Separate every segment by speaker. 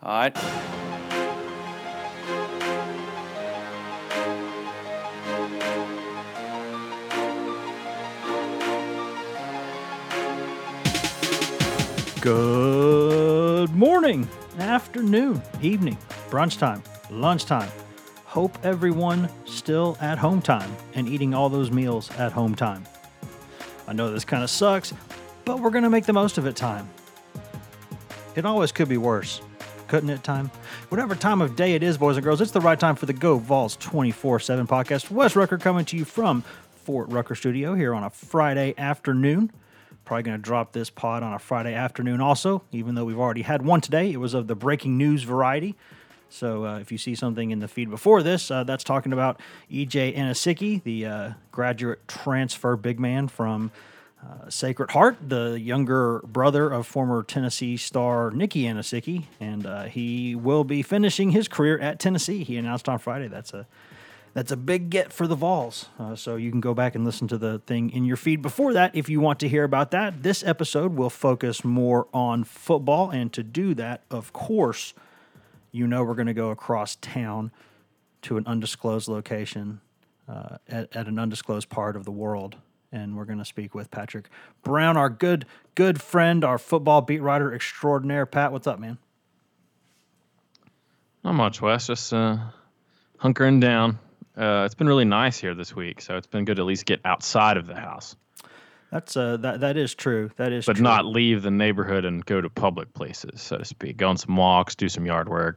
Speaker 1: All right.
Speaker 2: Good morning, afternoon, evening, brunch time, lunchtime. Hope everyone still at home time and eating all those meals at home time. I know this kind of sucks, but we're going to make the most of it time. It always could be worse, couldn't it? Time? Whatever time of day it is, boys and girls, it's the right time for the Go Vols 24 7 podcast. Wes Rucker coming to you from Fort Rucker Studio here on a Friday afternoon. Probably going to drop this pod on a Friday afternoon also, even though we've already had one today. It was of the breaking news variety. So uh, if you see something in the feed before this, uh, that's talking about EJ Anosike, the uh, graduate transfer big man from uh, Sacred Heart, the younger brother of former Tennessee star Nicky Anosike, and uh, he will be finishing his career at Tennessee. He announced on Friday. That's a that's a big get for the Vols. Uh, so you can go back and listen to the thing in your feed before that if you want to hear about that. This episode will focus more on football, and to do that, of course, you know we're going to go across town to an undisclosed location uh, at, at an undisclosed part of the world. And we're going to speak with Patrick Brown, our good good friend, our football beat writer extraordinaire. Pat, what's up, man?
Speaker 3: Not much, Wes. Just uh, hunkering down. Uh, it's been really nice here this week, so it's been good to at least get outside of the house,
Speaker 2: That's uh that that is true. That is
Speaker 3: but
Speaker 2: true.
Speaker 3: not leave the neighborhood and go to public places, so to speak. Go on some walks, do some yard work,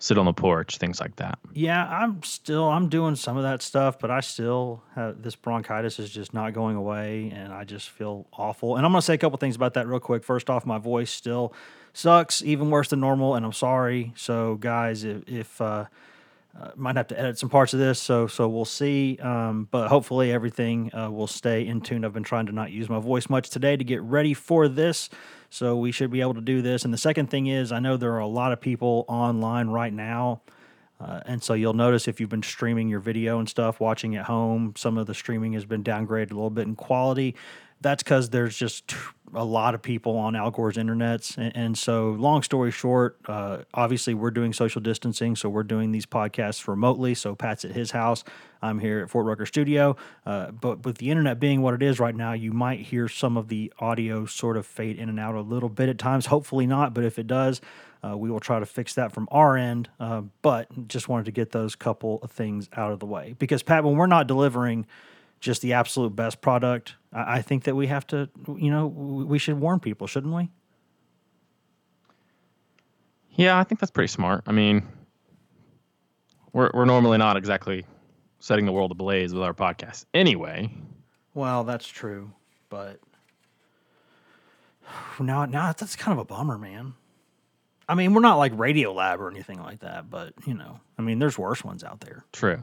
Speaker 3: sit on the porch, things like that.
Speaker 2: Yeah, I'm still I'm doing some of that stuff, but I still have this bronchitis is just not going away, and I just feel awful. And I'm gonna say a couple things about that real quick. First off, my voice still sucks, even worse than normal, and I'm sorry. So, guys, if, if uh, uh, might have to edit some parts of this, so so we'll see. Um, but hopefully everything uh, will stay in tune. I've been trying to not use my voice much today to get ready for this, so we should be able to do this. And the second thing is, I know there are a lot of people online right now. Uh, and so you'll notice if you've been streaming your video and stuff, watching at home, some of the streaming has been downgraded a little bit in quality. That's because there's just a lot of people on Al Gore's internets. And, and so, long story short, uh, obviously we're doing social distancing, so we're doing these podcasts remotely. So Pat's at his house, I'm here at Fort Rucker Studio. Uh, but with the internet being what it is right now, you might hear some of the audio sort of fade in and out a little bit at times. Hopefully not, but if it does, uh, we will try to fix that from our end. Uh, but just wanted to get those couple of things out of the way because Pat, when we're not delivering just the absolute best product, I, I think that we have to, you know, we should warn people, shouldn't we?
Speaker 3: Yeah, I think that's pretty smart. I mean, we're we're normally not exactly setting the world ablaze with our podcast, anyway.
Speaker 2: Well, that's true, but now, now that's kind of a bummer, man. I mean, we're not like Radio Lab or anything like that, but you know, I mean, there's worse ones out there,
Speaker 3: True.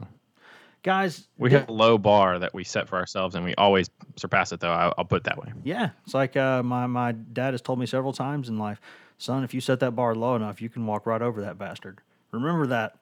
Speaker 2: Guys.
Speaker 3: We have a low bar that we set for ourselves, and we always surpass it. Though I, I'll put it that way.
Speaker 2: Yeah, it's like uh, my my dad has told me several times in life, son. If you set that bar low enough, you can walk right over that bastard. Remember that.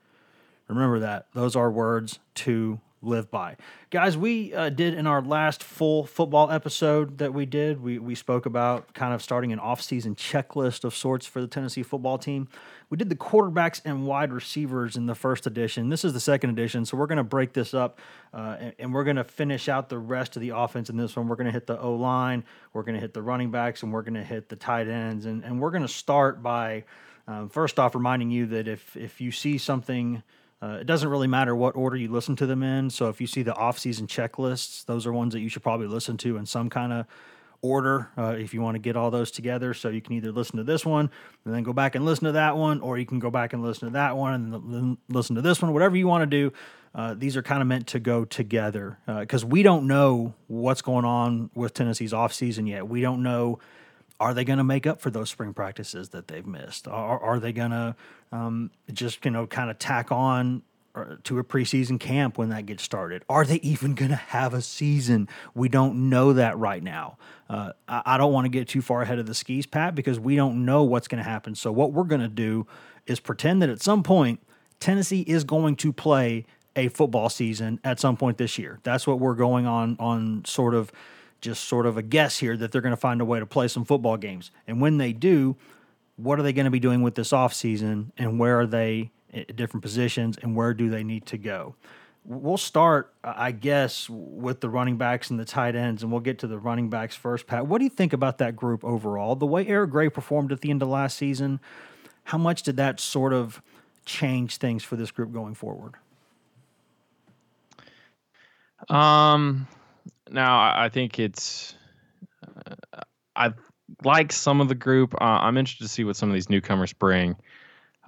Speaker 2: Remember that. Those are words to live by, guys. We uh, did in our last full football episode that we did. We we spoke about kind of starting an off-season checklist of sorts for the Tennessee football team. We did the quarterbacks and wide receivers in the first edition. This is the second edition, so we're going to break this up uh, and, and we're going to finish out the rest of the offense in this one. We're going to hit the O line, we're going to hit the running backs, and we're going to hit the tight ends. And, and we're going to start by um, first off reminding you that if if you see something. Uh, it doesn't really matter what order you listen to them in. So if you see the off-season checklists, those are ones that you should probably listen to in some kind of order uh, if you want to get all those together. So you can either listen to this one and then go back and listen to that one, or you can go back and listen to that one and then listen to this one, whatever you want to do. Uh, these are kind of meant to go together because we don't know what's going on with Tennessee's offseason yet. We don't know are they going to make up for those spring practices that they've missed? Are, are they going to um, just you know kind of tack on uh, to a preseason camp when that gets started? Are they even going to have a season? We don't know that right now. Uh, I, I, don't want to get too far ahead of the skis, Pat, because we don't know what's going to happen. So, what we're going to do is pretend that at some point, Tennessee is going to play a football season at some point this year. That's what we're going on on sort of just sort of a guess here that they're going to find a way to play some football games. And when they do, what are they going to be doing with this offseason and where are they at different positions and where do they need to go? We'll start, I guess, with the running backs and the tight ends, and we'll get to the running backs first. Pat, what do you think about that group overall? The way Eric Gray performed at the end of last season, how much did that sort of change things for this group going forward?
Speaker 3: Um, now I think it's uh, I like some of the group. Uh, I'm interested to see what some of these newcomers bring.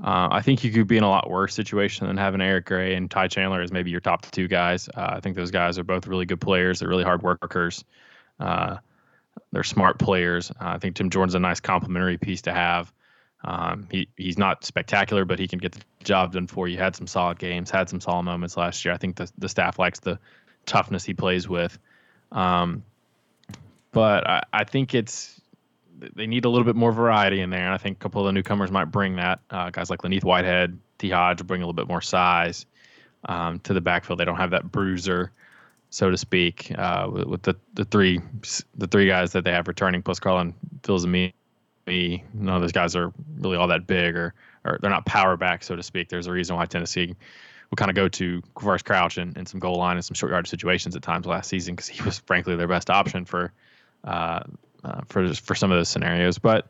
Speaker 3: Uh, I think you could be in a lot worse situation than having Eric Gray and Ty Chandler as maybe your top two guys. Uh, I think those guys are both really good players. They're really hard workers. Uh, they're smart players. Uh, I think Tim Jordan's a nice complementary piece to have. Um, he he's not spectacular, but he can get the job done for you. Had some solid games, had some solid moments last year. I think the the staff likes the toughness he plays with. Um, but I, I think it's they need a little bit more variety in there. And I think a couple of the newcomers might bring that. Uh, guys like Len'Neth Whitehead, T. Hodge bring a little bit more size um, to the backfield. They don't have that bruiser, so to speak, uh, with, with, the, the three the three guys that they have returning plus Carlin Fields and me. None of those guys are really all that big, or or they're not power back, so to speak. There's a reason why Tennessee will kind of go to Quavaris Crouch and, in some goal line and some short yard situations at times last season because he was frankly their best option for uh, uh, for for some of those scenarios. But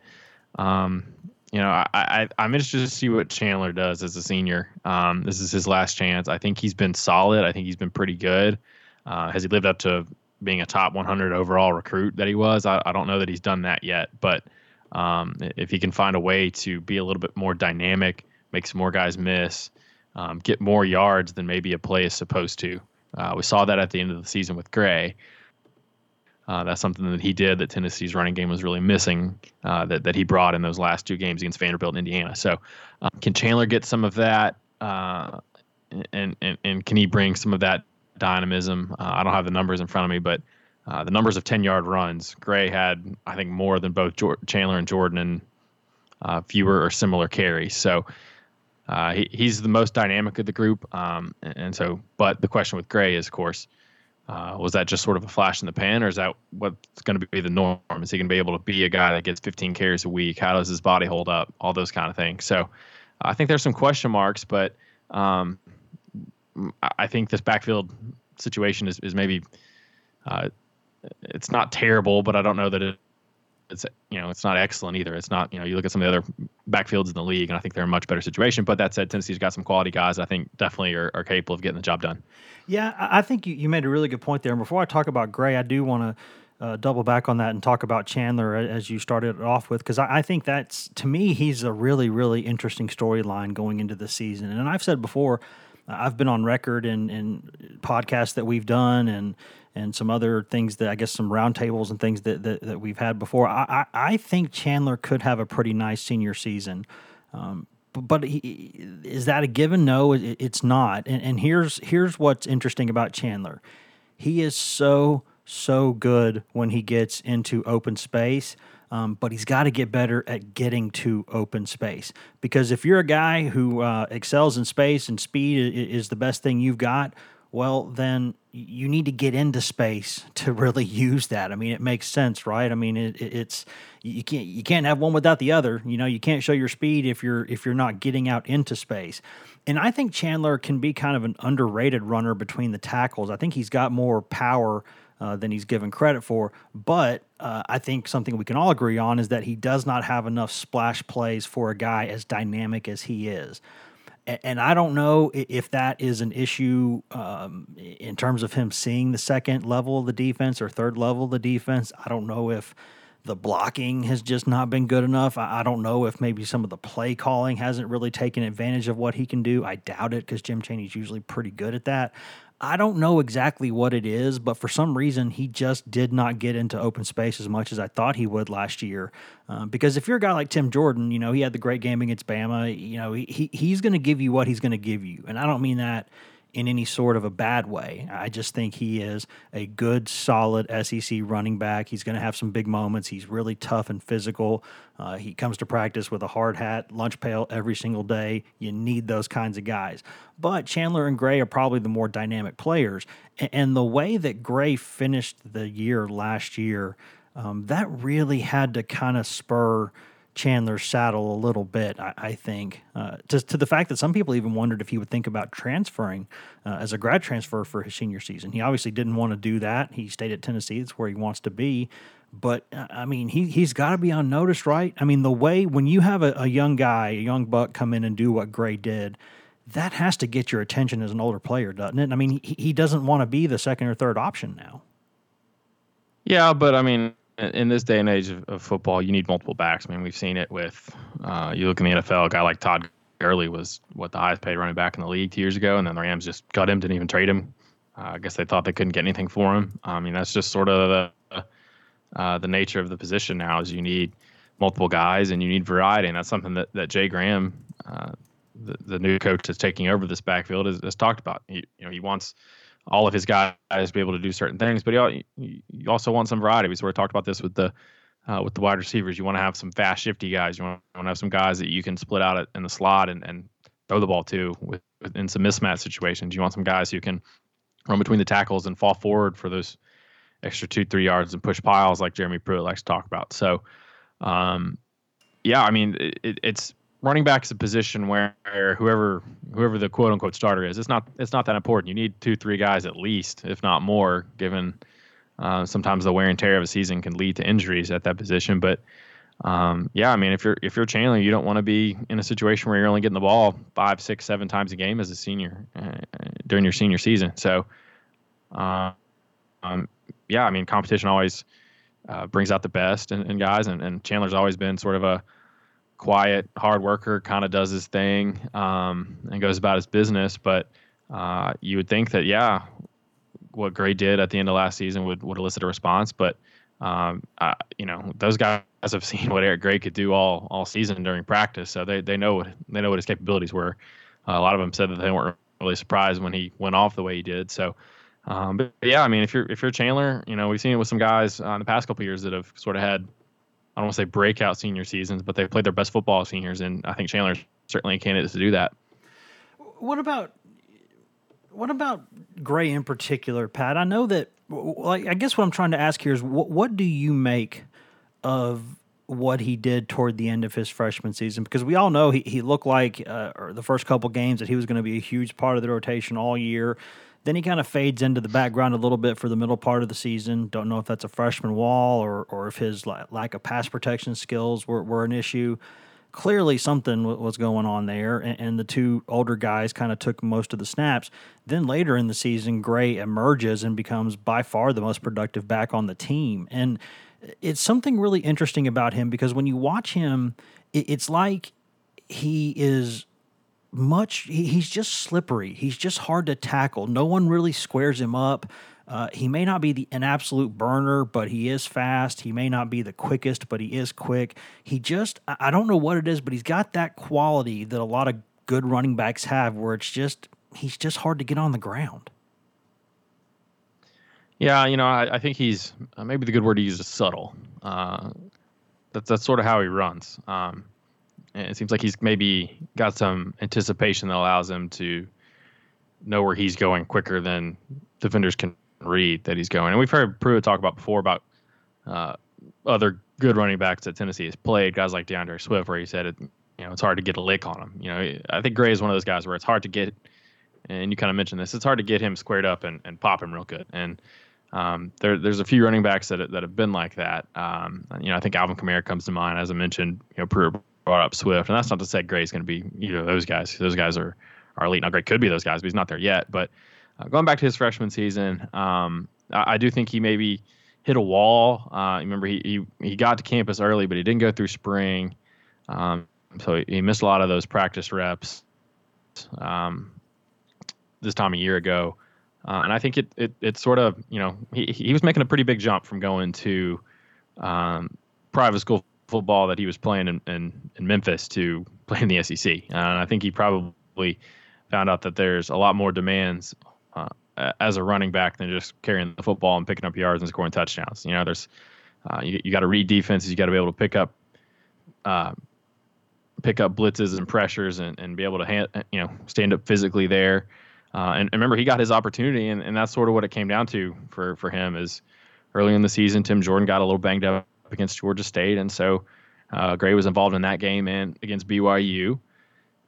Speaker 3: um, you know, I, I I'm interested to see what Chandler does as a senior. Um, this is his last chance. I think he's been solid. I think he's been pretty good. Uh, has he lived up to being a top 100 overall recruit that he was? I, I don't know that he's done that yet, but um, if he can find a way to be a little bit more dynamic, make some more guys miss, um, get more yards than maybe a play is supposed to. Uh, we saw that at the end of the season with Gray. Uh, that's something that he did that Tennessee's running game was really missing uh, that, that he brought in those last two games against Vanderbilt and Indiana. So, um, can Chandler get some of that? Uh, and, and, and can he bring some of that dynamism? Uh, I don't have the numbers in front of me, but uh, the numbers of 10 yard runs, Gray had, I think, more than both Chandler and Jordan and fewer or similar carries. So, uh, he, he's the most dynamic of the group. Um, and, and, so, but the question with Gray is, of course, uh, was that just sort of a flash in the pan, or is that what's going to be the norm? Is he going to be able to be a guy that gets 15 carries a week? How does his body hold up? All those kind of things. So, I think there's some question marks, but um, I think this backfield situation is, is maybe uh, it's not terrible, but I don't know that it it's you know it's not excellent either. It's not you know you look at some of the other backfields in the league, and I think they're in a much better situation. But that said, Tennessee's got some quality guys. I think definitely are, are capable of getting the job done.
Speaker 2: Yeah, I think you, you made a really good point there. And before I talk about Gray, I do want to uh, double back on that and talk about Chandler as you started off with, because I, I, think that's to me he's a really really interesting storyline going into the season. And I've said before, I've been on record in, in podcasts that we've done and and some other things that I guess some roundtables and things that, that, that we've had before. I, I, I, think Chandler could have a pretty nice senior season. Um, but, he, is that a given? No, it, it's not. And, and here's here's what's interesting about Chandler. He is so so good when he gets into open space. Um, but he's got to get better at getting to open space. Because if you're a guy who uh, excels in space and speed is the best thing you've got, well, then you need to get into space to really use that. I mean, it makes sense, right? I mean, it, it, it's you can't you can't have one without the other. You know, you can't show your speed if you're if you're not getting out into space. And I think Chandler can be kind of an underrated runner between the tackles. I think he's got more power uh, than he's given credit for. But uh, I think something we can all agree on is that he does not have enough splash plays for a guy as dynamic as he is and I don't know if that is an issue um, in terms of him seeing the second level of the defense or third level of the defense. I don't know if the blocking has just not been good enough. I, don't know if maybe some of the play calling hasn't really taken advantage of what he can do. I doubt it because Jim Chaney's usually pretty good at that. I don't know exactly what it is, but for some reason, he just did not get into open space as much as I thought he would last year. Uh, because if you're a guy like Tim Jordan, you know, he had the great game against Bama, you know, he, he's going to give you what he's going to give you. And I don't mean that in any sort of a bad way. I just think he is a good, solid SEC running back. He's going to have some big moments. He's really tough and physical. Uh, he comes to practice with a hard hat, lunch pail every single day. You need those kinds of guys. But Chandler and Gray are probably the more dynamic players. And the way that Gray finished the year last year, um, that really had to kind of spur – Chandler's saddle a little bit, I, I think, uh, to, to the fact that some people even wondered if he would think about transferring uh, as a grad transfer for his senior season. He obviously didn't want to do that. He stayed at Tennessee, it's where he wants to be. But uh, I mean, he he's got to be on notice, right? I mean, the way when you have a, a young guy, a young buck, come in and do what Gray did, that has to get your attention as an older player, doesn't it? I mean, he, he doesn't want to be the second or third option now.
Speaker 3: Yeah, but I mean, in this day and age of, of, football, you need multiple backs. I mean, we've seen it with uh, you look in the NFL, a guy like Todd Gurley was what the highest paid running back in the league two years ago, and then the Rams just cut him, didn't even trade him. Uh, I guess they thought they couldn't get anything for him. I mean, that's just sort of the uh, the nature of the position now. Is you need multiple guys and you need variety, and that's something that that Jay Graham, uh, the, the new coach that's taking over this backfield, has, has talked about. He, you know, he wants all of his guys be able to do certain things. But you, also want some variety. We sort of talked about this with the uh, with the wide receivers. You want to have some fast, shifty guys. You want, to have some guys that you can split out in the slot and, and throw the ball to with, in some mismatch situations. You want some guys who can run between the tackles and fall forward for those extra two, three yards and push piles like Jeremy Pruitt likes to talk about. So, um, yeah, I mean, it, it's running back is a position where whoever whoever the quote unquote starter is, it's not it's not that important. You need two three guys at least, if not more, given uh, sometimes the wear and tear of a season can lead to injuries at that position. But um, yeah, I mean, if you're if you're Chandler, you don't want to be in a situation where you're only getting the ball five, six, seven times a game as a senior uh, during your senior season. So, uh, um, yeah, I mean, competition always uh, brings out the best in, in guys, and, and Chandler's always been sort of a quiet, hard worker, kind of does his thing um, and goes about his business. But uh, you would think that, yeah, what Gray did at the end of last season would, would elicit a response. But, um, you know, those guys have seen what Eric Gray could do all all season during practice, so they, they know what they know what his capabilities were. Uh, a lot of them said that they weren't really surprised when he went off the way he did. So. Um, but yeah, I mean, if you're if you're Chandler, you know we've seen it with some guys uh, in the past couple years that have sort of had I don't want to say breakout senior seasons, but they played their best football seniors, and I think Chandler's certainly a candidate to do that.
Speaker 2: What about what about Gray in particular, Pat? I know that. Like, I guess what I'm trying to ask here is, what, what do you make of what he did toward the end of his freshman season? Because we all know he, he looked like uh, the first couple games that he was going to be a huge part of the rotation all year. Then he kind of fades into the background a little bit for the middle part of the season. Don't know if that's a freshman wall or, or if his lack of pass protection skills were, were an issue. Clearly, something was going on there, and, and the two older guys kind of took most of the snaps. Then later in the season, Gray emerges and becomes by far the most productive back on the team. And it's something really interesting about him because when you watch him, it's like he is much. He, he's just slippery. He's just hard to tackle. No one really squares him up. Uh, he may not be the, an absolute burner, but he is fast. He may not be the quickest, but he is quick. He just, I don't know what it is, but he's got that quality that a lot of good running backs have where it's just, he's just hard to get on the ground.
Speaker 3: Yeah, you know, I, I think he's uh, maybe the good word to use is subtle. Uh, that's that's sort of how he runs. Um, it seems like he's maybe got some anticipation that allows him to know where he's going quicker than defenders can read that he's going. And we've heard Pruitt talk about before about uh, other good running backs that Tennessee has played, guys like D'Andre Swift, where he said it, you know, it's hard to get a lick on him. You know, I think Gray is one of those guys where it's hard to get, and you kind of mentioned this, it's hard to get him squared up and, and pop him real good. And um, there, there's a few running backs that that have been like that. Um, you know, I think Alvin Kamara comes to mind. As I mentioned, you know, Pruitt brought up Swift, and that's not to say Gray's going to be either of those guys. Those guys are are elite. Now, Gray could be those guys, but he's not there yet. But uh, going back to his freshman season, um, I, I, do think he maybe hit a wall. Uh, remember, he, he he got to campus early, but he didn't go through spring, um, so he missed a lot of those practice reps. Um, this time a year ago, Uh, and I think it, it it sort of you know he he was making a pretty big jump from going to um, private school football that he was playing in, in, in Memphis to playing the SEC. And I think he probably found out that there's a lot more demands uh, as a running back than just carrying the football and picking up yards and scoring touchdowns. You know, there's uh, you, you got to read defenses, you got to be able to pick up uh, pick up blitzes and pressures and, and be able to hand, you know stand up physically there. Uh, and, and, remember, he got his opportunity, and, and that's sort of what it came down to for for him. Is early in the season, Tim Jordan got a little banged up against Georgia State, and so uh, Gray was involved in that game and against BYU.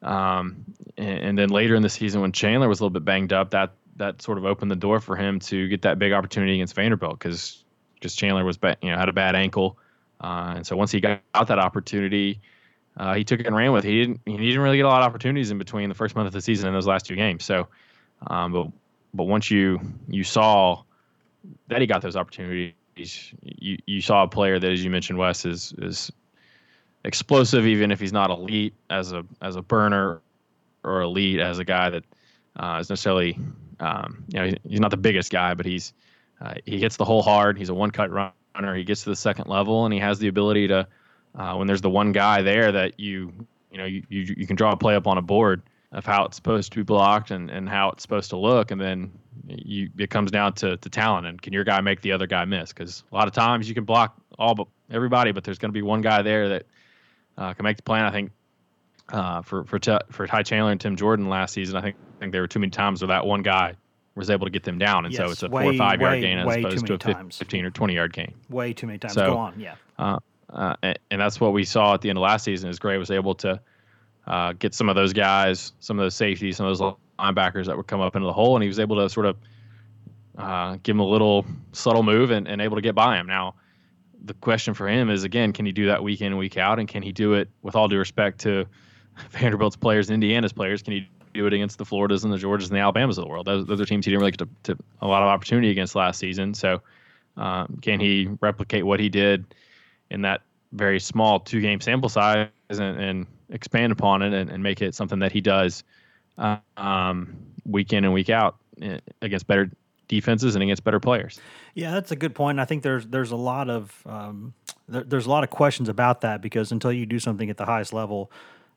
Speaker 3: Um, and, and, then later in the season, when Chandler was a little bit banged up, that that sort of opened the door for him to get that big opportunity against Vanderbilt because because Chandler was you know had a bad ankle, uh, and so once he got that opportunity, uh, he took it and ran with. It. He didn't he didn't really get a lot of opportunities in between the first month of the season and those last two games. So, um, but but once you you saw that he got those opportunities, you you saw a player that, as you mentioned, Wes is is explosive, even if he's not elite as a as a burner or elite as a guy that uh, is necessarily um, you know he's not the biggest guy, but he's uh, he hits the hole hard. He's a one cut runner. He gets to the second level, and he has the ability to uh, when there's the one guy there that you you know you, you you can draw a play up on a board of how it's supposed to be blocked and, and how it's supposed to look, and then you it comes down to, to talent and can your guy make the other guy miss? Because a lot of times you can block all but everybody, but there's going to be one guy there that uh, can make the play. And I think uh, for for T- for Ty Chandler and Tim Jordan last season, I think I think there were too many times where that one guy was able to get them down, and yes, so it's a way, four or five yard gain as opposed to a times. fifteen or twenty yard gain.
Speaker 2: Way too many times. So, Go on, yeah.
Speaker 3: Uh, uh, and, and, that's what we saw at the end of last season. Is Gray was able to uh, get some of those guys, some of those safeties, some of those linebackers that would come up into the hole, and he was able to sort of uh, give him a little subtle move and, and able to get by him. Now, the question for him is again, can he do that week in week out, and can he do it with all due respect to Vanderbilt's players, and Indiana's players? Can he do it against the Floridas and the Georgias and the Alabamas of the world? Those, those are teams he didn't really get to, to a lot of opportunity against last season. So, um, can he replicate what he did in that very small two game sample size and, and expand upon it and, and, make it something that he does uh, um, week in and week out eh, against better defenses and against better players.
Speaker 2: Yeah, that's a good point. I think there's there's a lot of um, there, there's a lot of questions about that because until you do something at the highest level,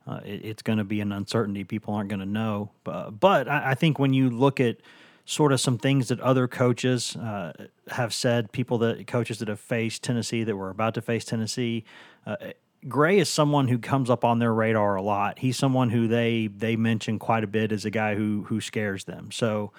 Speaker 2: uh, it, it's going to be an uncertainty. People aren't going to know. But, but I, I, think when you look at sort of some things that other coaches uh, have said, people that coaches that have faced Tennessee that were about to face Tennessee. Uh, Gray is someone who comes up on their radar a lot. He's someone who they they mention quite a bit as a guy who who scares them. So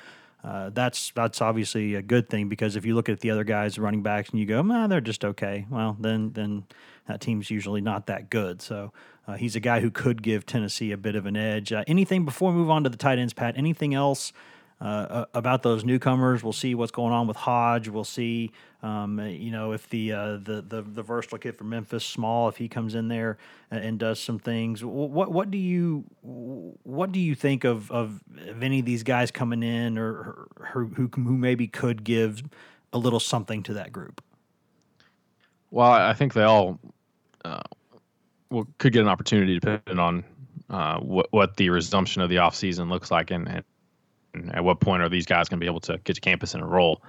Speaker 2: uh, that's that's obviously a good thing because if you look at the other guys running backs and you go, nah, they're just okay. Well, then then that team's usually not that good. So uh, he's a guy who could give Tennessee a bit of an edge. Uh, anything before we move on to the tight ends, Pat? Anything else? Uh, about those newcomers. We'll see what's going on with Hodge. We'll see, um, you know, if the, uh, the the the versatile kid from Memphis, Small, if he comes in there and does some things. What what do you what do you think of of, of any of these guys coming in or, or who who maybe could give a little something to that group?
Speaker 3: Well, I think they all uh, could get an opportunity depending on uh, what what the resumption of the offseason looks like and, and at what point are these guys going to be able to get to campus and enroll?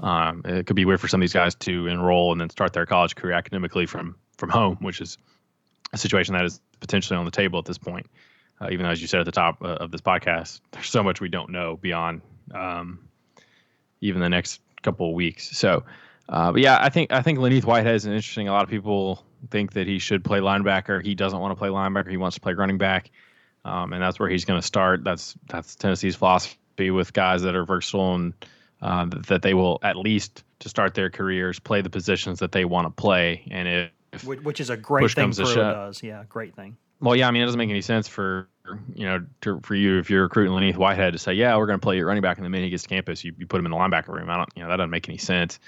Speaker 3: Um, it could be weird for some of these guys to enroll and then start their college career academically from from home, which is a situation that is potentially on the table at this point. Uh, even though, as you said at the top uh, of this podcast, there's so much we don't know beyond um, even the next couple of weeks. So, uh, but yeah, I think I think Len'Neth Whitehead is interesting. A lot of people think that he should play linebacker. He doesn't want to play linebacker. He wants to play running back, um, and that's where he's going to start. That's that's Tennessee's philosophy be with guys that are versatile and uh, that they will at least to start their careers play the positions that they want to play. And if
Speaker 2: which is a great thing Pruitt does, yeah, great thing.
Speaker 3: Well, yeah, I mean it doesn't make any sense for you know to, for you if you're recruiting Len'Neth Whitehead to say, yeah, we're going to play your running back, and the minute he gets to campus, you, you put him in the linebacker room. I don't, you know, that doesn't make any sense.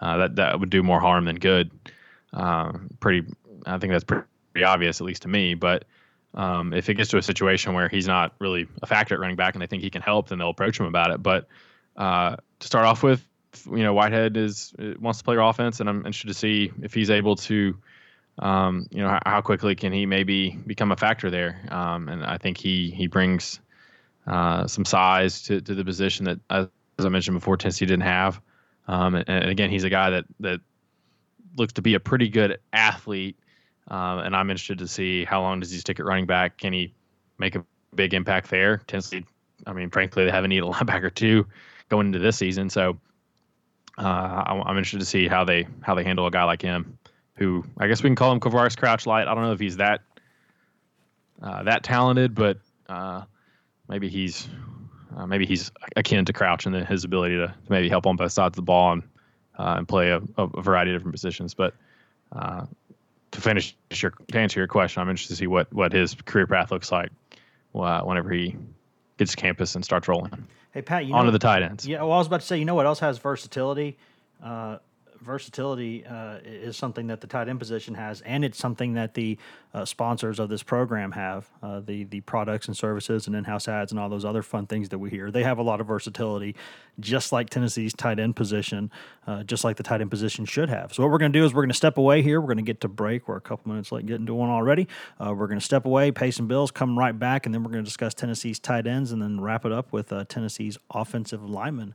Speaker 3: Uh, that that would do more harm than good. Um, pretty, I think that's pretty obvious, at least to me. But um, if it gets to a situation where he's not really a factor at running back and they think he can help, then they'll approach him about it. But uh, to start off with, you know, Whitehead is uh, wants to play your offense, and I'm interested to see if he's able to, um, you know, how, how, quickly can he maybe become a factor there. Um, and I think he he brings uh, some size to, to the position that, as I mentioned before, Tennessee didn't have. Um, and, and, again, he's a guy that that looks to be a pretty good athlete. Um, and I'm interested to see how long does he stick at running back? Can he make a big impact there? Tennessee, I mean, frankly, they haven't needed a linebacker too going into this season. So uh, I'm interested to see how they how they handle a guy like him, who I guess we can call him Quavaris Crouch Light. I don't know if he's that uh, that talented, but uh, maybe he's uh, maybe he's akin to Crouch the, his ability to, to, maybe help on both sides of the ball and uh, and play a, a, variety of different positions. But uh, to finish your to answer your question, I'm interested to see what what his career path looks like whenever he gets to campus and starts rolling.
Speaker 2: Hey Pat, you
Speaker 3: onto
Speaker 2: know,
Speaker 3: the tight ends.
Speaker 2: Yeah, well, I was about to say, you know what else has versatility? Uh, versatility uh, is something that the tight end position has, and it's something that the uh, sponsors of this program have. Uh, the the products and services and in-house ads and all those other fun things that we hear. They have a lot of versatility, just like Tennessee's tight end position, uh, just like the tight end position should have. So what we're going to do is we're going to step away here. We're going to get to break. We're a couple minutes late getting to one already. Uh, we're going to step away, pay some bills, come right back, and then we're going to discuss Tennessee's tight ends, and then wrap it up with uh, Tennessee's offensive lineman.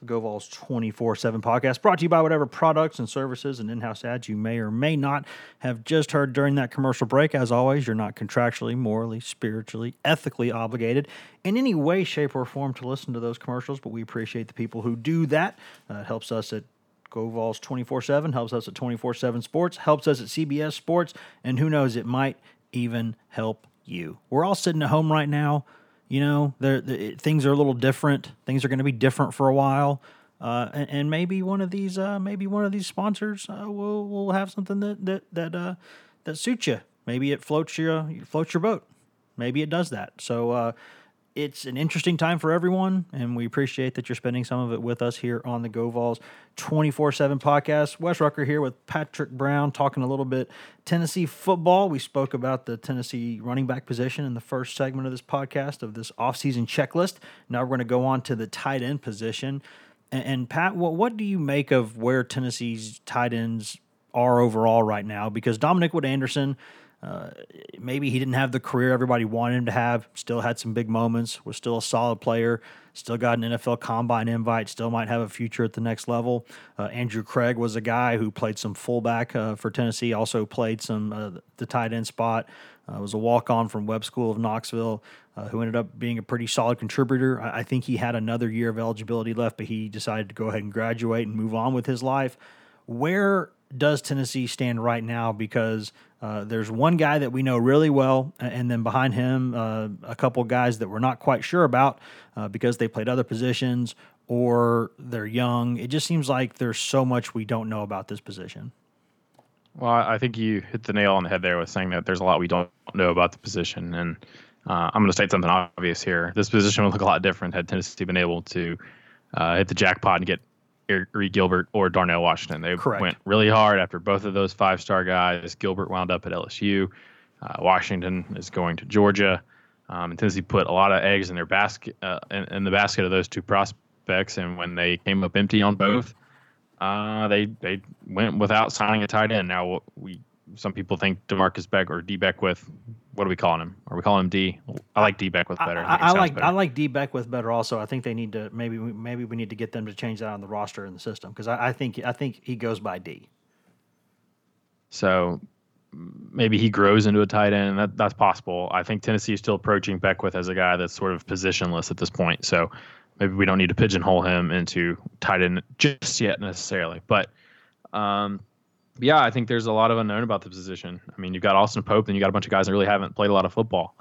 Speaker 2: the GoVols 24 7 podcast, brought to you by whatever products and services and in house ads you may or may not have just heard during that commercial break. As always, you're not contractually, morally, spiritually, ethically obligated in any way, shape, or form to listen to those commercials, but we appreciate the people who do that. Uh, it helps us at GoVols 24 7, helps us at 24 7 Sports, helps us at CBS Sports, and who knows, it might even help you. We're all sitting at home right now you know, the, things are a little different. Things are going to be different for a while. Uh, and, and, maybe one of these, uh, maybe one of these sponsors uh, will will have something that that that uh, that suits you. Maybe it floats your floats your boat. Maybe it does that. So uh, it's an interesting time for everyone, and we appreciate that you're spending some of it with us here on the GoVols 24 7 podcast. Wes Rucker here with Patrick Brown talking a little bit Tennessee football. We spoke about the Tennessee running back position in the first segment of this podcast of this offseason checklist. Now we're going to go on to the tight end position. And, and Pat, what, what do you make of where Tennessee's tight ends are overall right now? Because Dominick Wood Anderson uh, maybe he didn't have the career everybody wanted him to have. Still had some big moments. Was still a solid player. Still got an NFL Combine invite. Still might have a future at the next level. Uh, Andrew Craig was a guy who played some fullback uh, for Tennessee. Also played some uh, the tight end spot. Uh, was a walk on from Webb School of Knoxville. who ended up being a pretty solid contributor. I, I think he had another year of eligibility left, but he decided to go ahead and graduate and move on with his life. Where does Tennessee stand right now? Because Uh, there's one guy that we know really well, and then behind him, uh, a couple guys that we're not quite sure about uh, because they played other positions or they're young. It just seems like there's so much we don't know about this position.
Speaker 3: Well, I think you hit the nail on the head there with saying that there's a lot we don't know about the position. And uh, I'm going to state something obvious here. This position would look a lot different had Tennessee been able to uh, hit the jackpot and get Arik Gilbert or Darnell Washington. They
Speaker 2: Correct.
Speaker 3: went really hard after both of those five star guys. Gilbert wound up at LSU. Uh, Washington is going to Georgia. Um, and Tennessee put a lot of eggs in their basket, uh, in, in, the basket of those two prospects. And when they came up empty on both, uh, they they went without signing a tight end. Now we some people think Demarcus Beck or Dee Beckwith. What are we calling him? Are we calling him D? I like Dee Beckwith better.
Speaker 2: I, I, I like better. I like Dee Beckwith better. Also, I think they need to maybe maybe we need to get them to change that on the roster and the system because I, I think I think he goes by D.
Speaker 3: So maybe he grows into a tight end. That that's possible. I think Tennessee is still approaching Beckwith as a guy that's sort of positionless at this point. So maybe we don't need to pigeonhole him into tight end just yet necessarily. But um, yeah, I think there's a lot of unknown about the position. I mean, you've got Austin Pope, and you got a bunch of guys that really haven't played a lot of football.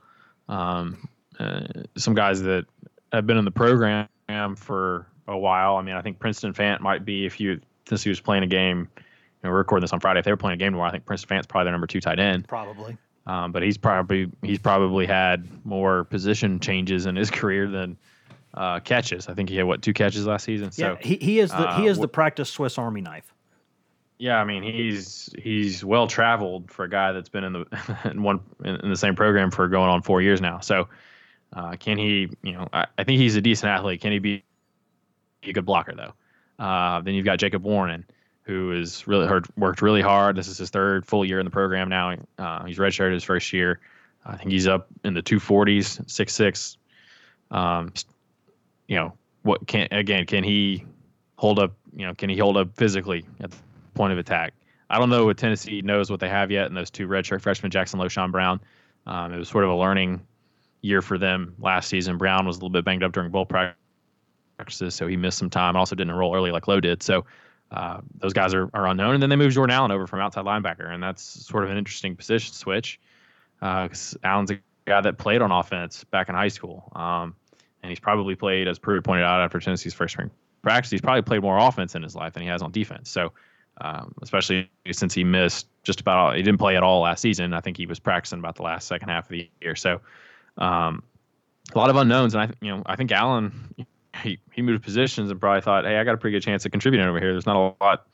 Speaker 3: Um, uh, some guys that have been in the program for a while. I mean, I think Princeton Fant might be if you since he was playing a game. You know, we're recording this on Friday. If they were playing a game tomorrow, I think Princeton Fant's probably their number two tight end.
Speaker 2: Probably.
Speaker 3: Um, but he's probably he's probably had more position changes in his career than uh, catches. I think he had what two catches last season. So
Speaker 2: yeah, he, he is the uh, he is the practice Swiss Army knife.
Speaker 3: Yeah, I mean he's he's well traveled for a guy that's been in the in one in the same program for going on four years now. So uh, can he? You know, I, I, think he's a decent athlete. Can he be a good blocker though? Uh, then you've got Jacob Warren, who is really hard, worked really hard. This is his third full year in the program now. Uh, he's redshirted his first year. I think he's up in the 240s, six six. Um, you know, what can again? Can he hold up? You know, can he hold up physically at the point of attack? I don't know what Tennessee knows what they have yet in those two redshirt freshmen, Jackson Lowe, Sean Brown. Um, it was sort of a learning year for them last season. Brown was a little bit banged up during bowl practices, so he missed some time. Also didn't enroll early like Lowe did. So uh, those guys are, are unknown. And then they moved Jordan Allen over from outside linebacker, and that's sort of an interesting position switch because uh, Allen's a guy that played on offense back in high school. Um, and he's probably played, as Pruitt pointed out after Tennessee's first spring practice, he's probably played more offense in his life than he has on defense. So, um, especially since he missed just about all, he didn't play at all last season. I think he was practicing about the last second half of the year. So, um, a lot of unknowns, and I, you know, I think Allen, he he moved positions and probably thought, hey, I got a pretty good chance of contributing over here. There's not a lot,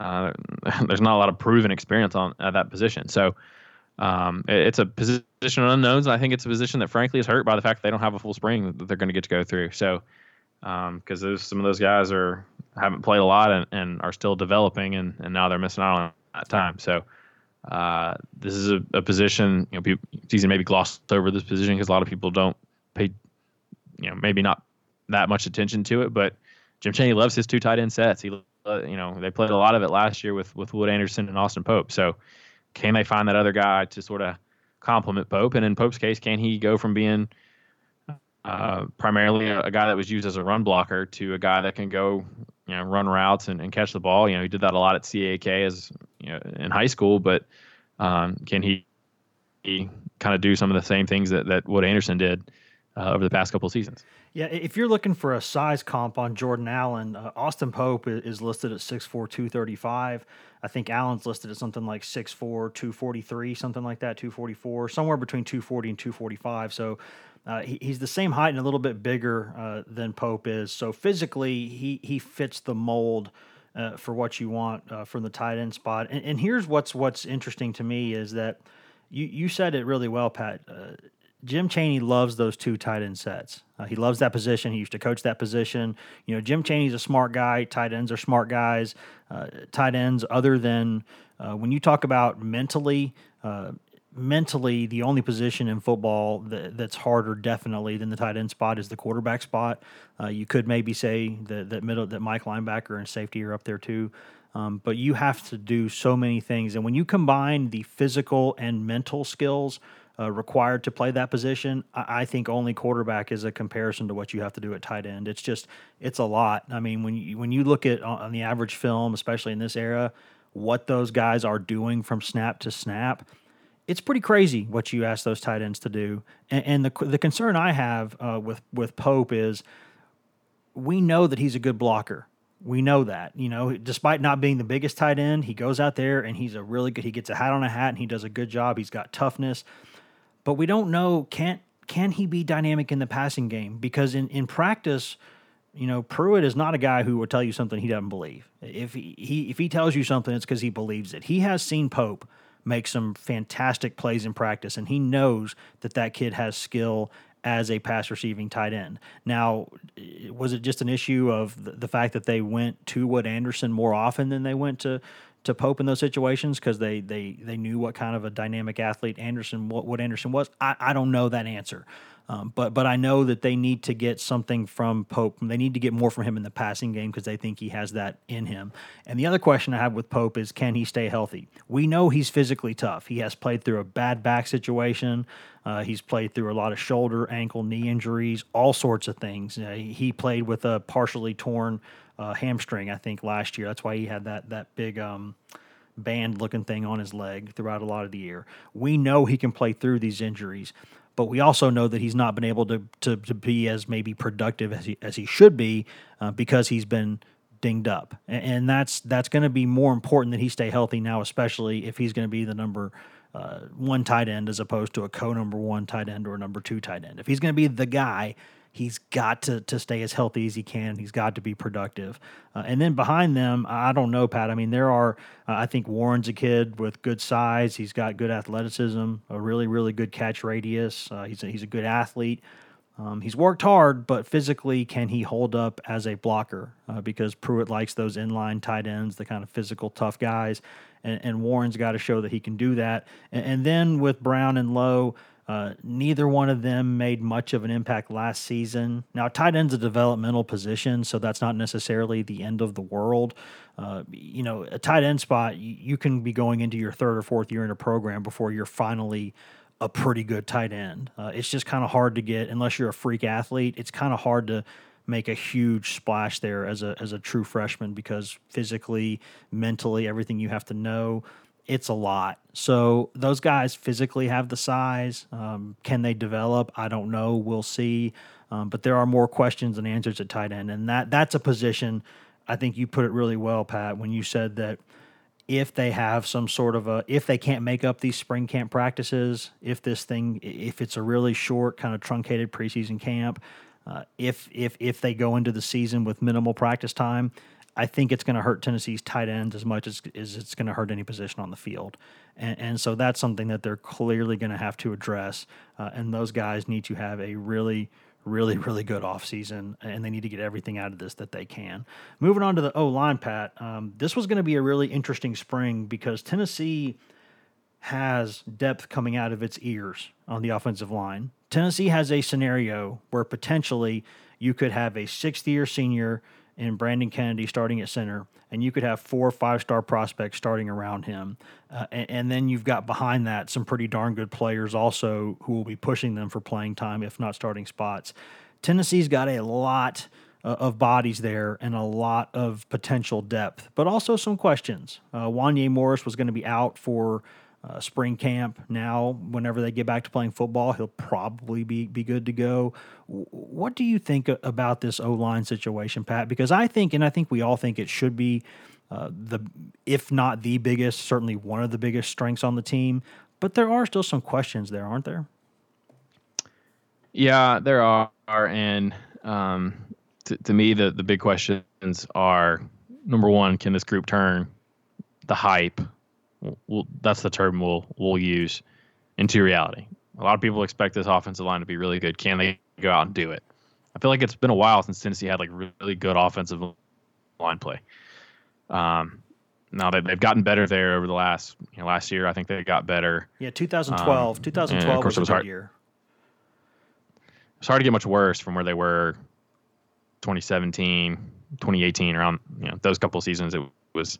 Speaker 3: uh, there's not a lot of proven experience on at that position. So, um, it's a position of unknowns, and I think it's a position that frankly is hurt by the fact that they don't have a full spring that they're going to get to go through. So, because um, some of those guys are haven't played a lot and, and are still developing, and, and now they're missing out on that time. So, uh, this is a, a, position you know people, to maybe glossed over this position because a lot of people don't pay, you know, maybe not that much attention to it. But Jim Chaney loves his two tight end sets. He, uh, you know, they played a lot of it last year with with Wood Anderson and Austin Pope. So can they find that other guy to sort of complement Pope? And in Pope's case, can he go from being uh, primarily a, a, guy that was used as a run blocker to a guy that can go, you know, run routes and, and catch the ball? You know, he did that a lot at CAK as you know in high school, but um, can he, he kind of do some of the same things that that Wood Anderson did uh, over the past couple of seasons?
Speaker 2: Yeah, if you're looking for a size comp on Jordan Allen, uh, Austin Pope is listed at 6'4", 235. I think Allen's listed at something like 6'4", 243, something like that, 244, somewhere between 240 and 245. So uh, he, he's the same height and a little bit bigger uh, than Pope is. So physically, he he fits the mold uh, for what you want uh, from the tight end spot. And, and, here's what's what's interesting to me is that you you said it really well, Pat uh, Jim Chaney loves those two tight end sets. Uh, he loves that position. He used to coach that position. You know, Jim Chaney's a smart guy. Tight ends are smart guys. Tight ends, other than when you talk about mentally, mentally, the only position in football that, that's harder, definitely, than the tight end spot is the quarterback spot. Uh, you could maybe say that that middle, that Mike linebacker and safety are up there too. Um, but you have to do so many things, and when you combine the physical and mental skills uh, required to play that position, I, I, think only quarterback is a comparison to what you have to do at tight end. It's just it's a lot. I mean, when you when you look at uh, on the average film, especially in this era, what those guys are doing from snap to snap, it's pretty crazy what you ask those tight ends to do. And, and the the concern I have uh, with with Pope is we know that he's a good blocker. We know that, you know, despite not being the biggest tight end, he goes out there and he's a really good. He gets a hat on a hat and he does a good job. He's got toughness, but we don't know can can he be dynamic in the passing game because in in practice, you know, Pruitt is not a guy who will tell you something he doesn't believe. If he, he if he tells you something, it's because he believes it. He has seen Pope make some fantastic plays in practice, and he knows that that kid has skill as a pass receiving tight end. Now, was it just an issue of the, fact that they went to Wood Anderson more often than they went to to Pope in those situations because they they they knew what kind of a dynamic athlete Anderson what, what Anderson was? I, I don't know that answer. Um, but but I know that they need to get something from Pope. They need to get more from him in the passing game because they think he has that in him. And the other question I have with Pope is, can he stay healthy? We know he's physically tough. He has played through a bad back situation. Uh, he's played through a lot of shoulder, ankle, knee injuries, all sorts of things. Uh, he played with a partially torn uh, hamstring, I think, last year. That's why he had that that big. Um, band looking thing on his leg throughout a lot of the year. We know he can play through these injuries but we also know that he's not been able to to, to be as maybe productive as he as he should be uh, because he's been dinged up, and, and that's that's going to be more important that he stay healthy now, especially if he's going to be the number. Uh, one tight end as opposed to a co number one tight end or a number two tight end. If he's going to be the guy, he's got to to stay as healthy as he can. He's got to be productive. Uh, and then behind them, I don't know, Pat. I mean, there are. Uh, I think Warren's a kid with good size. He's got good athleticism, a really really good catch radius. Uh, he's a, he's a good athlete. Um, he's worked hard, but physically, can he hold up as a blocker? Uh, because Pruitt likes those inline tight ends, the kind of physical, tough guys, and, and Warren's got to show that he can do that. And, and then with Brown and Lowe, uh, neither one of them made much of an impact last season. Now, tight end's a developmental position, so that's not necessarily the end of the world. Uh, you know, a tight end spot, you, can be going into your third or fourth year in a program before you're finally a pretty good tight end. Uh, it's just kind of hard to get, unless you're a freak athlete, it's kind of hard to make a huge splash there as a as a true freshman because physically, mentally, everything you have to know it's a lot. So those guys physically have the size. Um, can they develop? I don't know. We'll see. Um, but there are more questions than answers at tight end, and that that's a position. I think you put it really well, Pat, when you said that if they have some sort of a if they can't make up these spring camp practices, if this thing if it's a really short kind of truncated preseason camp, uh, if if if they go into the season with minimal practice time, I think it's going to hurt Tennessee's tight ends as much as, as it's going to hurt any position on the field. And, and so that's something that they're clearly going to have to address. Uh, and those guys need to have a really, really, really good offseason, and they need to get everything out of this that they can. Moving on to the O line, Pat, um, this was going to be a really interesting spring because Tennessee has depth coming out of its ears on the offensive line. Tennessee has a scenario where potentially you could have a sixth year senior and Brandon Kennedy starting at center, and you could have four five star prospects starting around him. Uh, and, and, then you've got behind that some pretty darn good players also who will be pushing them for playing time, if not starting spots. Tennessee's got a lot uh, of bodies there and a lot of potential depth, but also some questions. Uh, Wanya Morris was going to be out for uh, spring camp now. Whenever they get back to playing football, he'll probably be be good to go. What do you think about this O line situation, Pat? Because I think, and I think we all think it should be uh, the, if not the biggest, certainly one of the biggest strengths on the team. But there are still some questions there, aren't there?
Speaker 3: Yeah, there are, and um, to, to me, the the big questions are number one: Can this group turn the hype we'll, that's the term we'll we'll use into reality. A lot of people expect this offensive line to be really good. Can they go out and do it? I feel like it's been a while since Tennessee had like really good offensive line play. Um, now they, they've gotten better there over the last you know last year. I think they got better.
Speaker 2: Yeah, 2012. Um, 2012 was, was a good year.
Speaker 3: It's hard to get much worse from where they were 2017, 2018, around you know those couple seasons. It was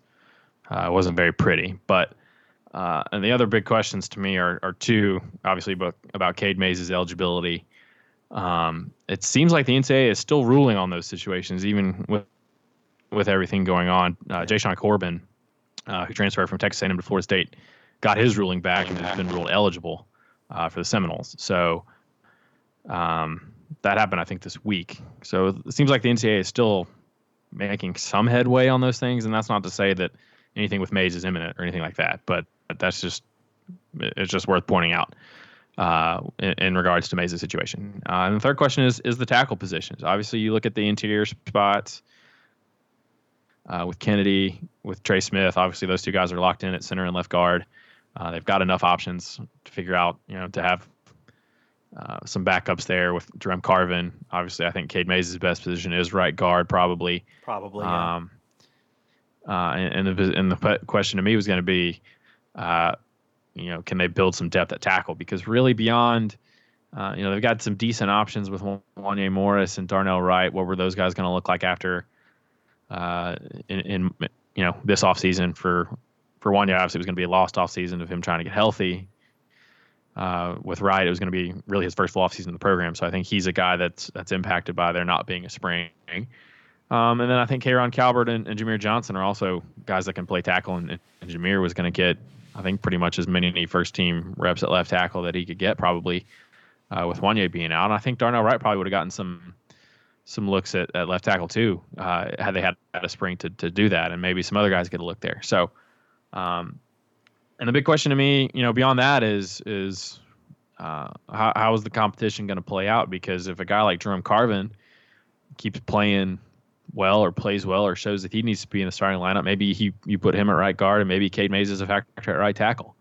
Speaker 3: uh, it wasn't very pretty. But uh, and the other big questions to me are, are two, obviously, about, about Cade Mays' eligibility. Um, it seems like the NCAA is still ruling on those situations, even with with everything going on. Uh, Jashaun Corbin uh, who transferred from Texas A&M to Florida State, got his ruling back and has been ruled eligible uh, for the Seminoles. So um, that happened, I think, this week. So it seems like the NCAA is still making some headway on those things, and that's not to say that anything with Mays is imminent or anything like that, but that's just it's just worth pointing out uh, in, in, regards to Mays' situation. Uh, and the third question is is the tackle positions. Obviously, you look at the interior spots uh, with Kennedy, with Trey Smith. Obviously, those two guys are locked in at center and left guard. Uh, they've got enough options to figure out, you know, to have uh, some backups there with Jerome Carvin. Obviously, I think Cade Mays' best position is right guard, probably.
Speaker 2: Probably. Yeah.
Speaker 3: Uh, and, and, the and the question to me was going to be, uh, you know, can they build some depth at tackle? Because really, beyond, uh, you know, they've got some decent options with Wanya Morris and Darnell Wright. What were those guys going to look like after? Uh, in, in, you know this offseason for for Wanya, obviously it was going to be a lost offseason of him trying to get healthy. Uh, with Wright, it was going to be really his first full offseason in the program. So I think he's a guy that's that's impacted by there not being a spring. Um, and then I think K'Ron Calbert and, and Jahmir Johnson are also guys that can play tackle. And, and Jahmir was going to get, I think, pretty much as many first team reps at left tackle that he could get probably uh, with Wanya being out. And I think Darnell Wright probably would have gotten some some looks at, at left tackle too, uh, had they had, had a spring to, to do that, and maybe some other guys get a look there. So, um, and the big question to me, you know, beyond that is is uh, how how is the competition going to play out? Because if a guy like Jerome Carvin keeps playing well or plays well or shows that he needs to be in the starting lineup, maybe he you put him at right guard and maybe Cade Mays is a factor at right tackle.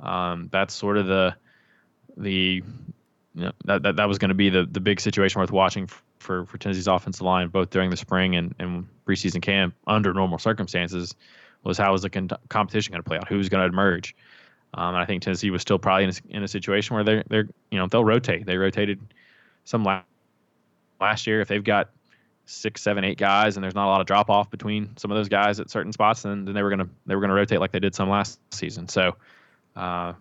Speaker 3: Um, that's sort of the the you know, that, that that was going to be the the big situation worth watching for for Tennessee's offensive line, both during the spring and, and preseason camp under normal circumstances, was how was the con- competition going to play out? Who's going to emerge? Um, I think Tennessee was still probably in a, in a situation where they're they're you know they'll rotate. They rotated some last last year. If they've got six, seven, eight guys, and there's not a lot of drop off between some of those guys at certain spots, then, then they were gonna they were gonna rotate like they did some last season. So, uh,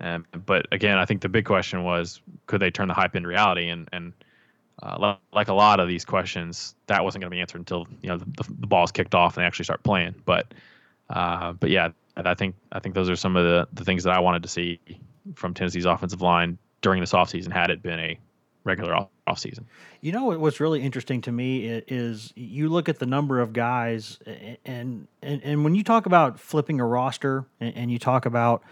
Speaker 3: and, but again, I think the big question was could they turn the hype into reality? And and uh, like a lot of these questions, that wasn't to be answered until you know the, the ball's kicked off and they actually start playing. But uh, but yeah, I think I think those are some of the, the things that I wanted to see from Tennessee's offensive line during this offseason had it been a regular off, off.
Speaker 2: You know what's really interesting to me is you look at the number of guys and and, and when you talk about flipping a roster and, and you talk about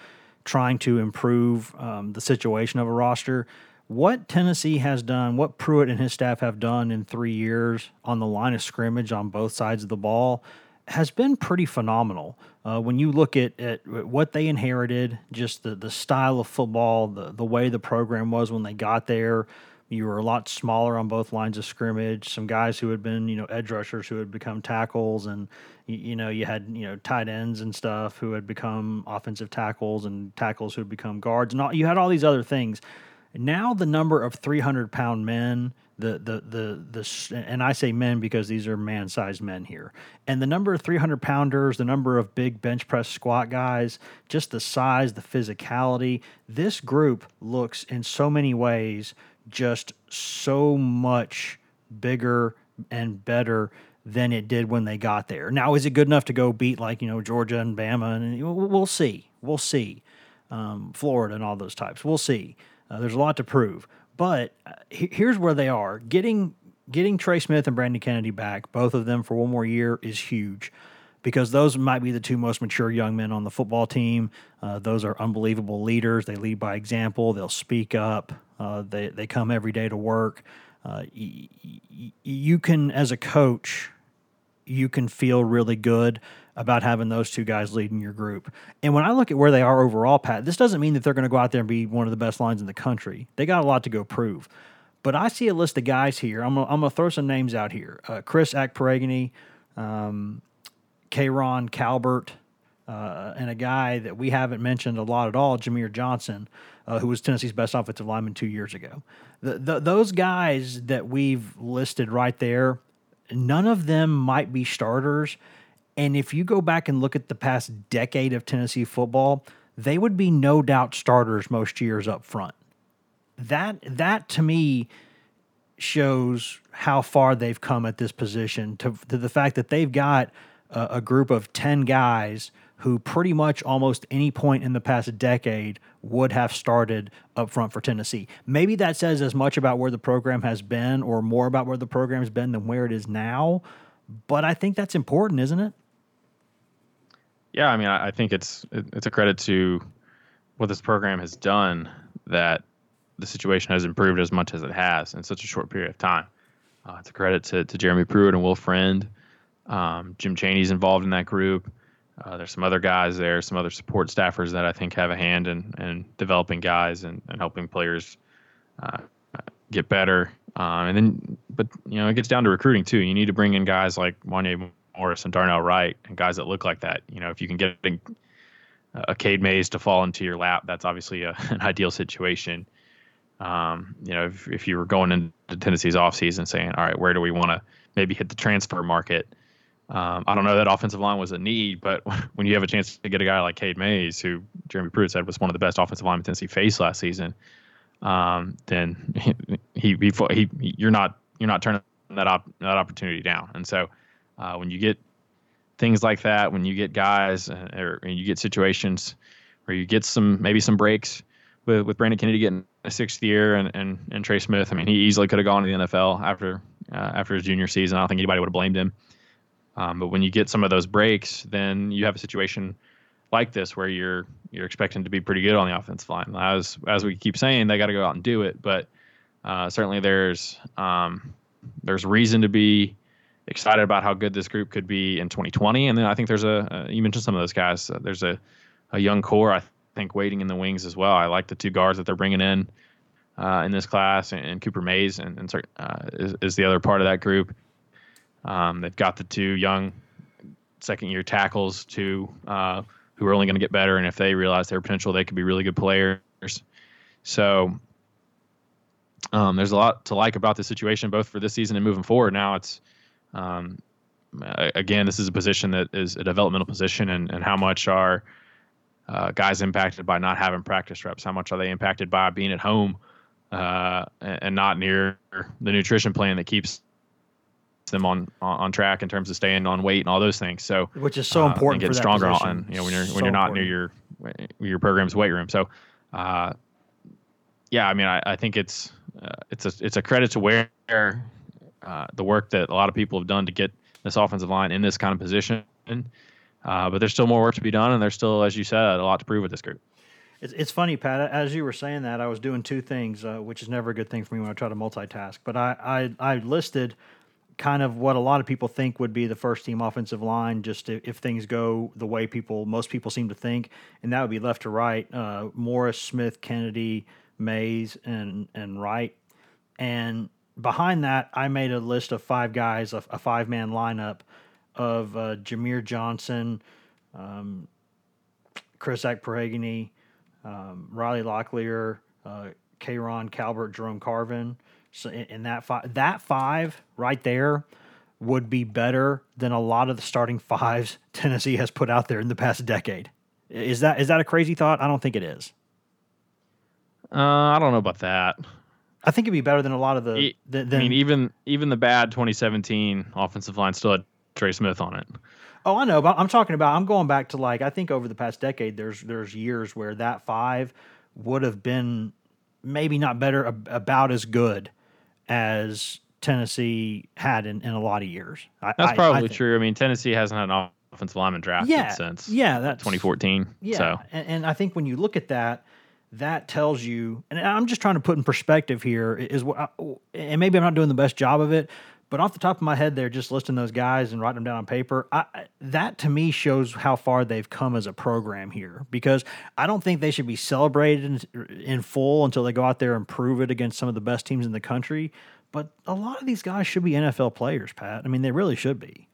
Speaker 2: trying to improve um, the situation of a roster what Tennessee has done, what Pruitt and his staff have done in three years on the line of scrimmage on both sides of the ball has been pretty phenomenal. Uh, when you look at, at what they inherited, just the, the style of football, the, the way the program was when they got there, you were a lot smaller on both lines of scrimmage. Some guys who had been, you know, edge rushers who had become tackles, and you, you know, you had you know tight ends and stuff who had become offensive tackles, and tackles who had become guards, and all, you had all these other things now the number of 300 pound men, the, the, the, the, and I say men because these are man sized men here. And the number of 300 pounders, the number of big bench press squat guys, just the size, the physicality, this group looks in so many ways just so much bigger and better than it did when they got there. Now, is it good enough to go beat like, you know, Georgia and Bama? And we'll see. We'll see. Um, Florida and all those types. We'll see. Uh, there's a lot to prove, but uh, here's where they are: getting getting Trey Smith and Brandon Kennedy back, both of them for one more year, is huge because those might be the two most mature young men on the football team. Uh, those are unbelievable leaders. They lead by example. They'll speak up. Uh, they they come every day to work. Uh, y- y- you can, as a coach, you can feel really good about having those two guys leading your group. And when I look at where they are overall, Pat, this doesn't mean that they're going to go out there and be one of the best lines in the country. They got a lot to go prove. But I see a list of guys here. I'm going to throw some names out here uh, Chris Akporoghene, um, K'Ron Calbert, uh, and a guy that we haven't mentioned a lot at all, Jahmir Johnson, uh, who was Tennessee's best offensive lineman two years ago. The, the, those guys that we've listed right there, none of them might be starters, and if you go back and look at the past decade of Tennessee football, they would be no doubt starters most years up front. That that to me shows how far they've come at this position to, to the fact that they've got a, a group of 10 guys who pretty much almost any point in the past decade would have started up front for Tennessee. Maybe that says as much about where the program has been or more about where the program has been than where it is now. But I think that's important, isn't it?
Speaker 3: Yeah, I mean, I, I think it's it's a credit to what this program has done that the situation has improved as much as it has in such a short period of time. Uh, it's a credit to, to Jeremy Pruitt and Will Friend. Um, Jim Chaney's involved in that group. Uh, there's some other guys there, some other support staffers that I think have a hand in, in developing guys and, and helping players uh, get better. Um, and then, but you know, it gets down to recruiting too. You need to bring in guys like Wanya Morris and Darnell Wright and guys that look like that. You know, if you can get a, a Cade Mays to fall into your lap, that's obviously a, an ideal situation. Um, you know, if, if you were going into Tennessee's offseason saying, all right, where do we want to maybe hit the transfer market? Um, I don't know that offensive line was a need, but when you have a chance to get a guy like Cade Mays, who Jeremy Pruitt said was one of the best offensive linemen Tennessee faced last season, um, then he, he, he, you're not you're not turning that op, that opportunity down. And so uh, when you get things like that, when you get guys uh, or you get situations where you get some maybe some breaks with with Brandon Kennedy getting a sixth year and and, and Trey Smith, I mean he easily could have gone to the NFL after uh, after his junior season. I don't think anybody would have blamed him. Um, but when you get some of those breaks, then you have a situation like this where you're you're expecting to be pretty good on the offensive line. As as we keep saying, they got to go out and do it. But uh, certainly there's um, there's reason to be excited about how good this group could be in 2020. And then I think there's a, a you mentioned some of those guys. Uh, there's a a young core I think waiting in the wings as well. I like the two guards that they're bringing in uh, in this class, and, and Cooper Mays and, and uh, is, is the other part of that group. Um, they've got the two young second year tackles too, uh, who are only going to get better, and if they realize their potential, they could be really good players. So um, there's a lot to like about the situation, both for this season and moving forward. Now it's um, again, this is a position that is a developmental position, and, and how much are uh, guys impacted by not having practice reps? How much are they impacted by being at home uh, and not near the nutrition plan that keeps them on on track in terms of staying on weight and all those things. So
Speaker 2: which is so important uh, and
Speaker 3: getting stronger on you know when you're so when you're not important. near your your program's weight room. So uh, yeah, I mean I, I think it's uh, it's a it's a credit to where uh, the work that a lot of people have done to get this offensive line in this kind of position. Uh, but there's still more work to be done, and there's still, as you said, a lot to prove with this group.
Speaker 2: It's, it's funny, Pat. As you were saying that, I was doing two things, uh, which is never a good thing for me when I try to multitask. But I, I, I listed kind of what a lot of people think would be the first team offensive line, just if, if things go the way people most people seem to think, and that would be left to right: uh, Morris, Smith, Kennedy, Mays, and and Wright. And behind that, I made a list of five guys, a, a five man lineup of uh, Jahmir Johnson, um, Chris Akporoghene, um, Riley Locklear, uh, K'Ron Calbert, Jerome Carvin. So in that five, that five right there would be better than a lot of the starting fives Tennessee has put out there in the past decade. Is that is that a crazy thought? I don't think it is.
Speaker 3: Uh, I don't know about that.
Speaker 2: I think it'd be better than a lot of the. the
Speaker 3: I mean, even even the bad 2017 offensive line still had Trey Smith on it.
Speaker 2: Oh, I know, but I'm talking about. I'm going back to like I think over the past decade, there's there's years where that five would have been maybe not better, about as good as Tennessee had in, in a lot of years.
Speaker 3: I, that's probably I true. I mean, Tennessee hasn't had an offensive lineman drafted
Speaker 2: yeah,
Speaker 3: since
Speaker 2: yeah, that's
Speaker 3: 2014.
Speaker 2: Yeah,
Speaker 3: so.
Speaker 2: and, and I think when you look at that, that tells you, and I'm just trying to put in perspective here is what, and maybe I'm not doing the best job of it, but off the top of my head, there, just listing those guys and writing them down on paper, I, that to me shows how far they've come as a program here. Because I don't think they should be celebrated in, in full until they go out there and prove it against some of the best teams in the country. But a lot of these guys should be NFL players, Pat. I mean, they really should be.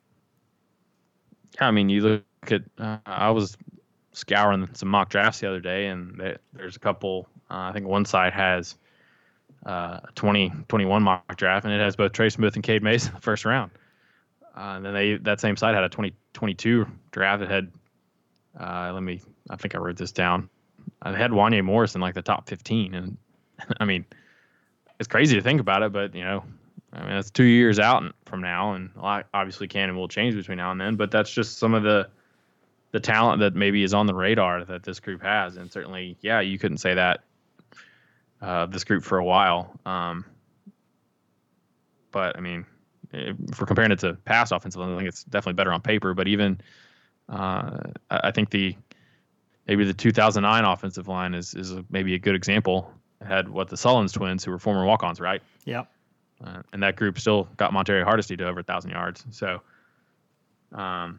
Speaker 3: I mean, you look at. Uh, I was scouring some mock drafts the other day, and they, there's a couple. Uh, I think one side has uh, 2021 mock draft, and it has both Trey Smith and Cade Mays in the first round. Uh, and then they that same site had a 2022 draft that had. Uh, let me. I think I wrote this down. I had Wanya Morris in like the top 15, and I mean, it's crazy to think about it, but you know, I mean, it's two years out from now, and obviously can and will change between now and then. But that's just some of the the talent that maybe is on the radar that this group has. And certainly, yeah, you couldn't say that uh, this group for a while. Um, but I mean, if we're comparing it to pass offensive I think it's definitely better on paper. But even uh, I think the maybe the 2009 offensive line is is a, maybe a good example. It had what the Sullins twins, who were former walk-ons, right?
Speaker 2: Yep.
Speaker 3: Uh, and that group still got Montario Hardesty to over a thousand yards. So, um,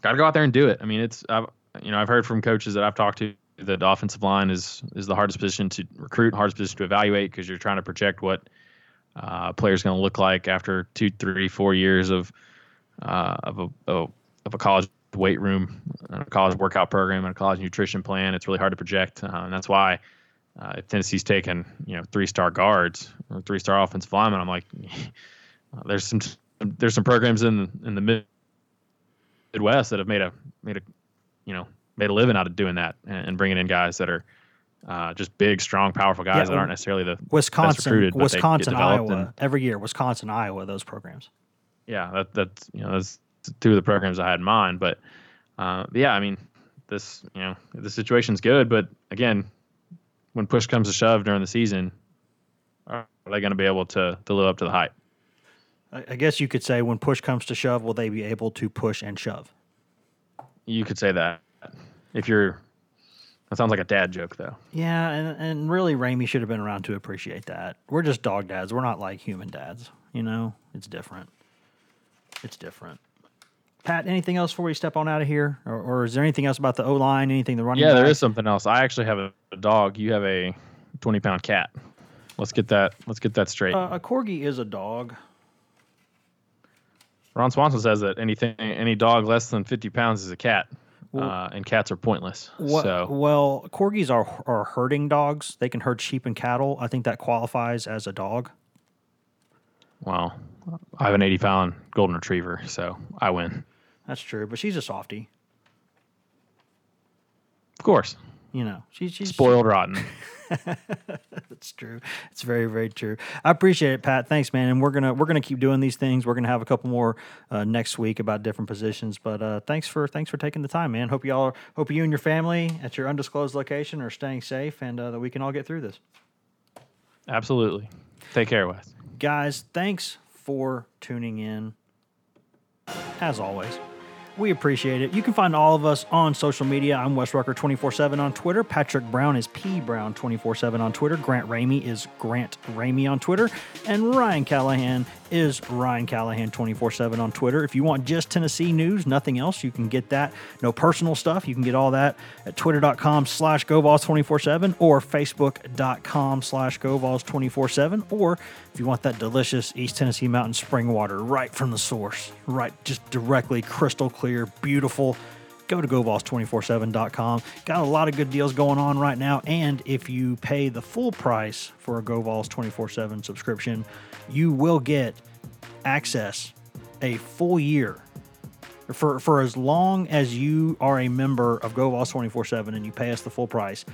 Speaker 3: got to go out there and do it. I mean, it's I've, you know I've heard from coaches that I've talked to the offensive line is is the hardest position to recruit, hardest position to evaluate because you're trying to project what uh, player's going to look like after two, three, four years of uh, of a of a college weight room, a college workout program, and a college nutrition plan. It's really hard to project, uh, and that's why uh, if Tennessee's taken you know three star guards or three star offensive linemen, I'm like, there's some there's some programs in in the Midwest that have made a made a you know made a living out of doing that and, and bringing in guys that are uh, just big, strong, powerful guys yeah, that aren't necessarily the
Speaker 2: Wisconsin,
Speaker 3: recruited,
Speaker 2: Wisconsin, Iowa. And, every year, Wisconsin, Iowa, those programs.
Speaker 3: Yeah, that, that's you know that's two of the programs I had in mind. But uh, yeah, I mean, this you know the situation's good, but again, when push comes to shove during the season, are they going to be able to to live up to the hype?
Speaker 2: I guess you could say when push comes to shove, will they be able to push and shove?
Speaker 3: You could say that if you're. That sounds like a dad joke, though.
Speaker 2: Yeah, and and really, Ramey should have been around to appreciate that. We're just dog dads. We're not like human dads. You know, it's different. It's different. Pat, anything else before we step on out of here, or, or is there anything else about the O line? Anything the running?
Speaker 3: Yeah,
Speaker 2: back?
Speaker 3: there is something else. I actually have a, a dog. You have a twenty pound cat. Let's get that. Let's get that straight.
Speaker 2: Uh, a corgi is a dog.
Speaker 3: Ron Swanson says that anything, any dog less than fifty pounds is a cat, uh, and cats are pointless.
Speaker 2: Well,
Speaker 3: so.
Speaker 2: well, corgis are are herding dogs. They can herd sheep and cattle. I think that qualifies as a dog.
Speaker 3: Well, I have an eighty pound golden retriever, so I win.
Speaker 2: That's true, but she's a softie.
Speaker 3: Of course.
Speaker 2: You know, she's, she's
Speaker 3: spoiled rotten.
Speaker 2: That's true. It's very, very true. I appreciate it, Pat. Thanks, man. And we're gonna we're gonna keep doing these things. We're gonna have a couple more uh, next week about different positions. But uh, thanks for thanks for taking the time, man. Hope you all are, hope you and your family at your undisclosed location are staying safe, and uh, that we can all get through this.
Speaker 3: Absolutely. Take care, Wes.
Speaker 2: Guys, thanks for tuning in. As always. We appreciate it. You can find all of us on social media. I'm Wes Rucker 24 7 on Twitter. Patrick Brown is P Brown 24 7 on Twitter. Grant Ramey is Grant Ramey on Twitter. And Ryan Callahan is Ryan Callahan 24 7 on Twitter. If you want just Tennessee news, nothing else, you can get that. No personal stuff. You can get all that at twitter.com slash GoVols 24 7 or facebook.com slash GoVols 24 7. Or if you want that delicious East Tennessee mountain spring water right from the source, right just directly crystal clear, beautiful go to GoVols247.com. Got a lot of good deals going on right now. And if you pay the full price for a GoVols 24 7 subscription, you will get access a full year for, for as long as you are a member of GoVols 24 7 and you pay us the full price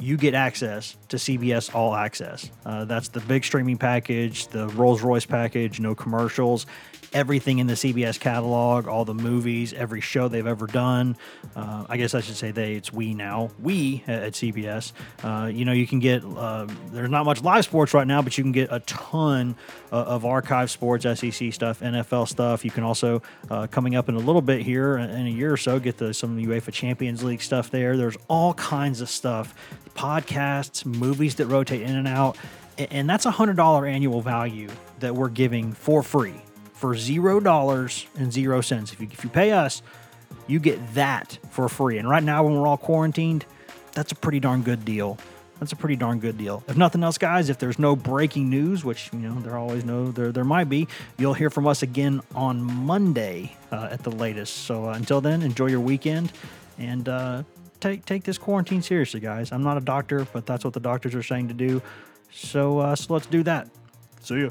Speaker 2: you get access to CBS All Access. Uh, that's the big streaming package, the Rolls Royce package, no commercials, everything in the CBS catalog, all the movies, every show they've ever done. Uh, I guess I should say they, it's we now, we at CBS. Uh, you know, you can get, uh, there's not much live sports right now, but you can get a ton uh, of archive sports, SEC stuff, NFL stuff. You can also, uh, coming up in a little bit here in a year or so, get the, some UEFA Champions League stuff there. There's all kinds of stuff, podcasts, movies that rotate in and out. And that's a $100 annual value that we're giving for free for zero dollars and zero cents. If you, if you pay us, you get that for free. And right now, when we're all quarantined, that's a pretty darn good deal. That's a pretty darn good deal. If nothing else, guys, if there's no breaking news, which you know there always know there there might be, you'll hear from us again on Monday uh, at the latest. So uh, until then, enjoy your weekend and uh, take take this quarantine seriously, guys. I'm not a doctor, but that's what the doctors are saying to do. So uh, so let's do that. See ya.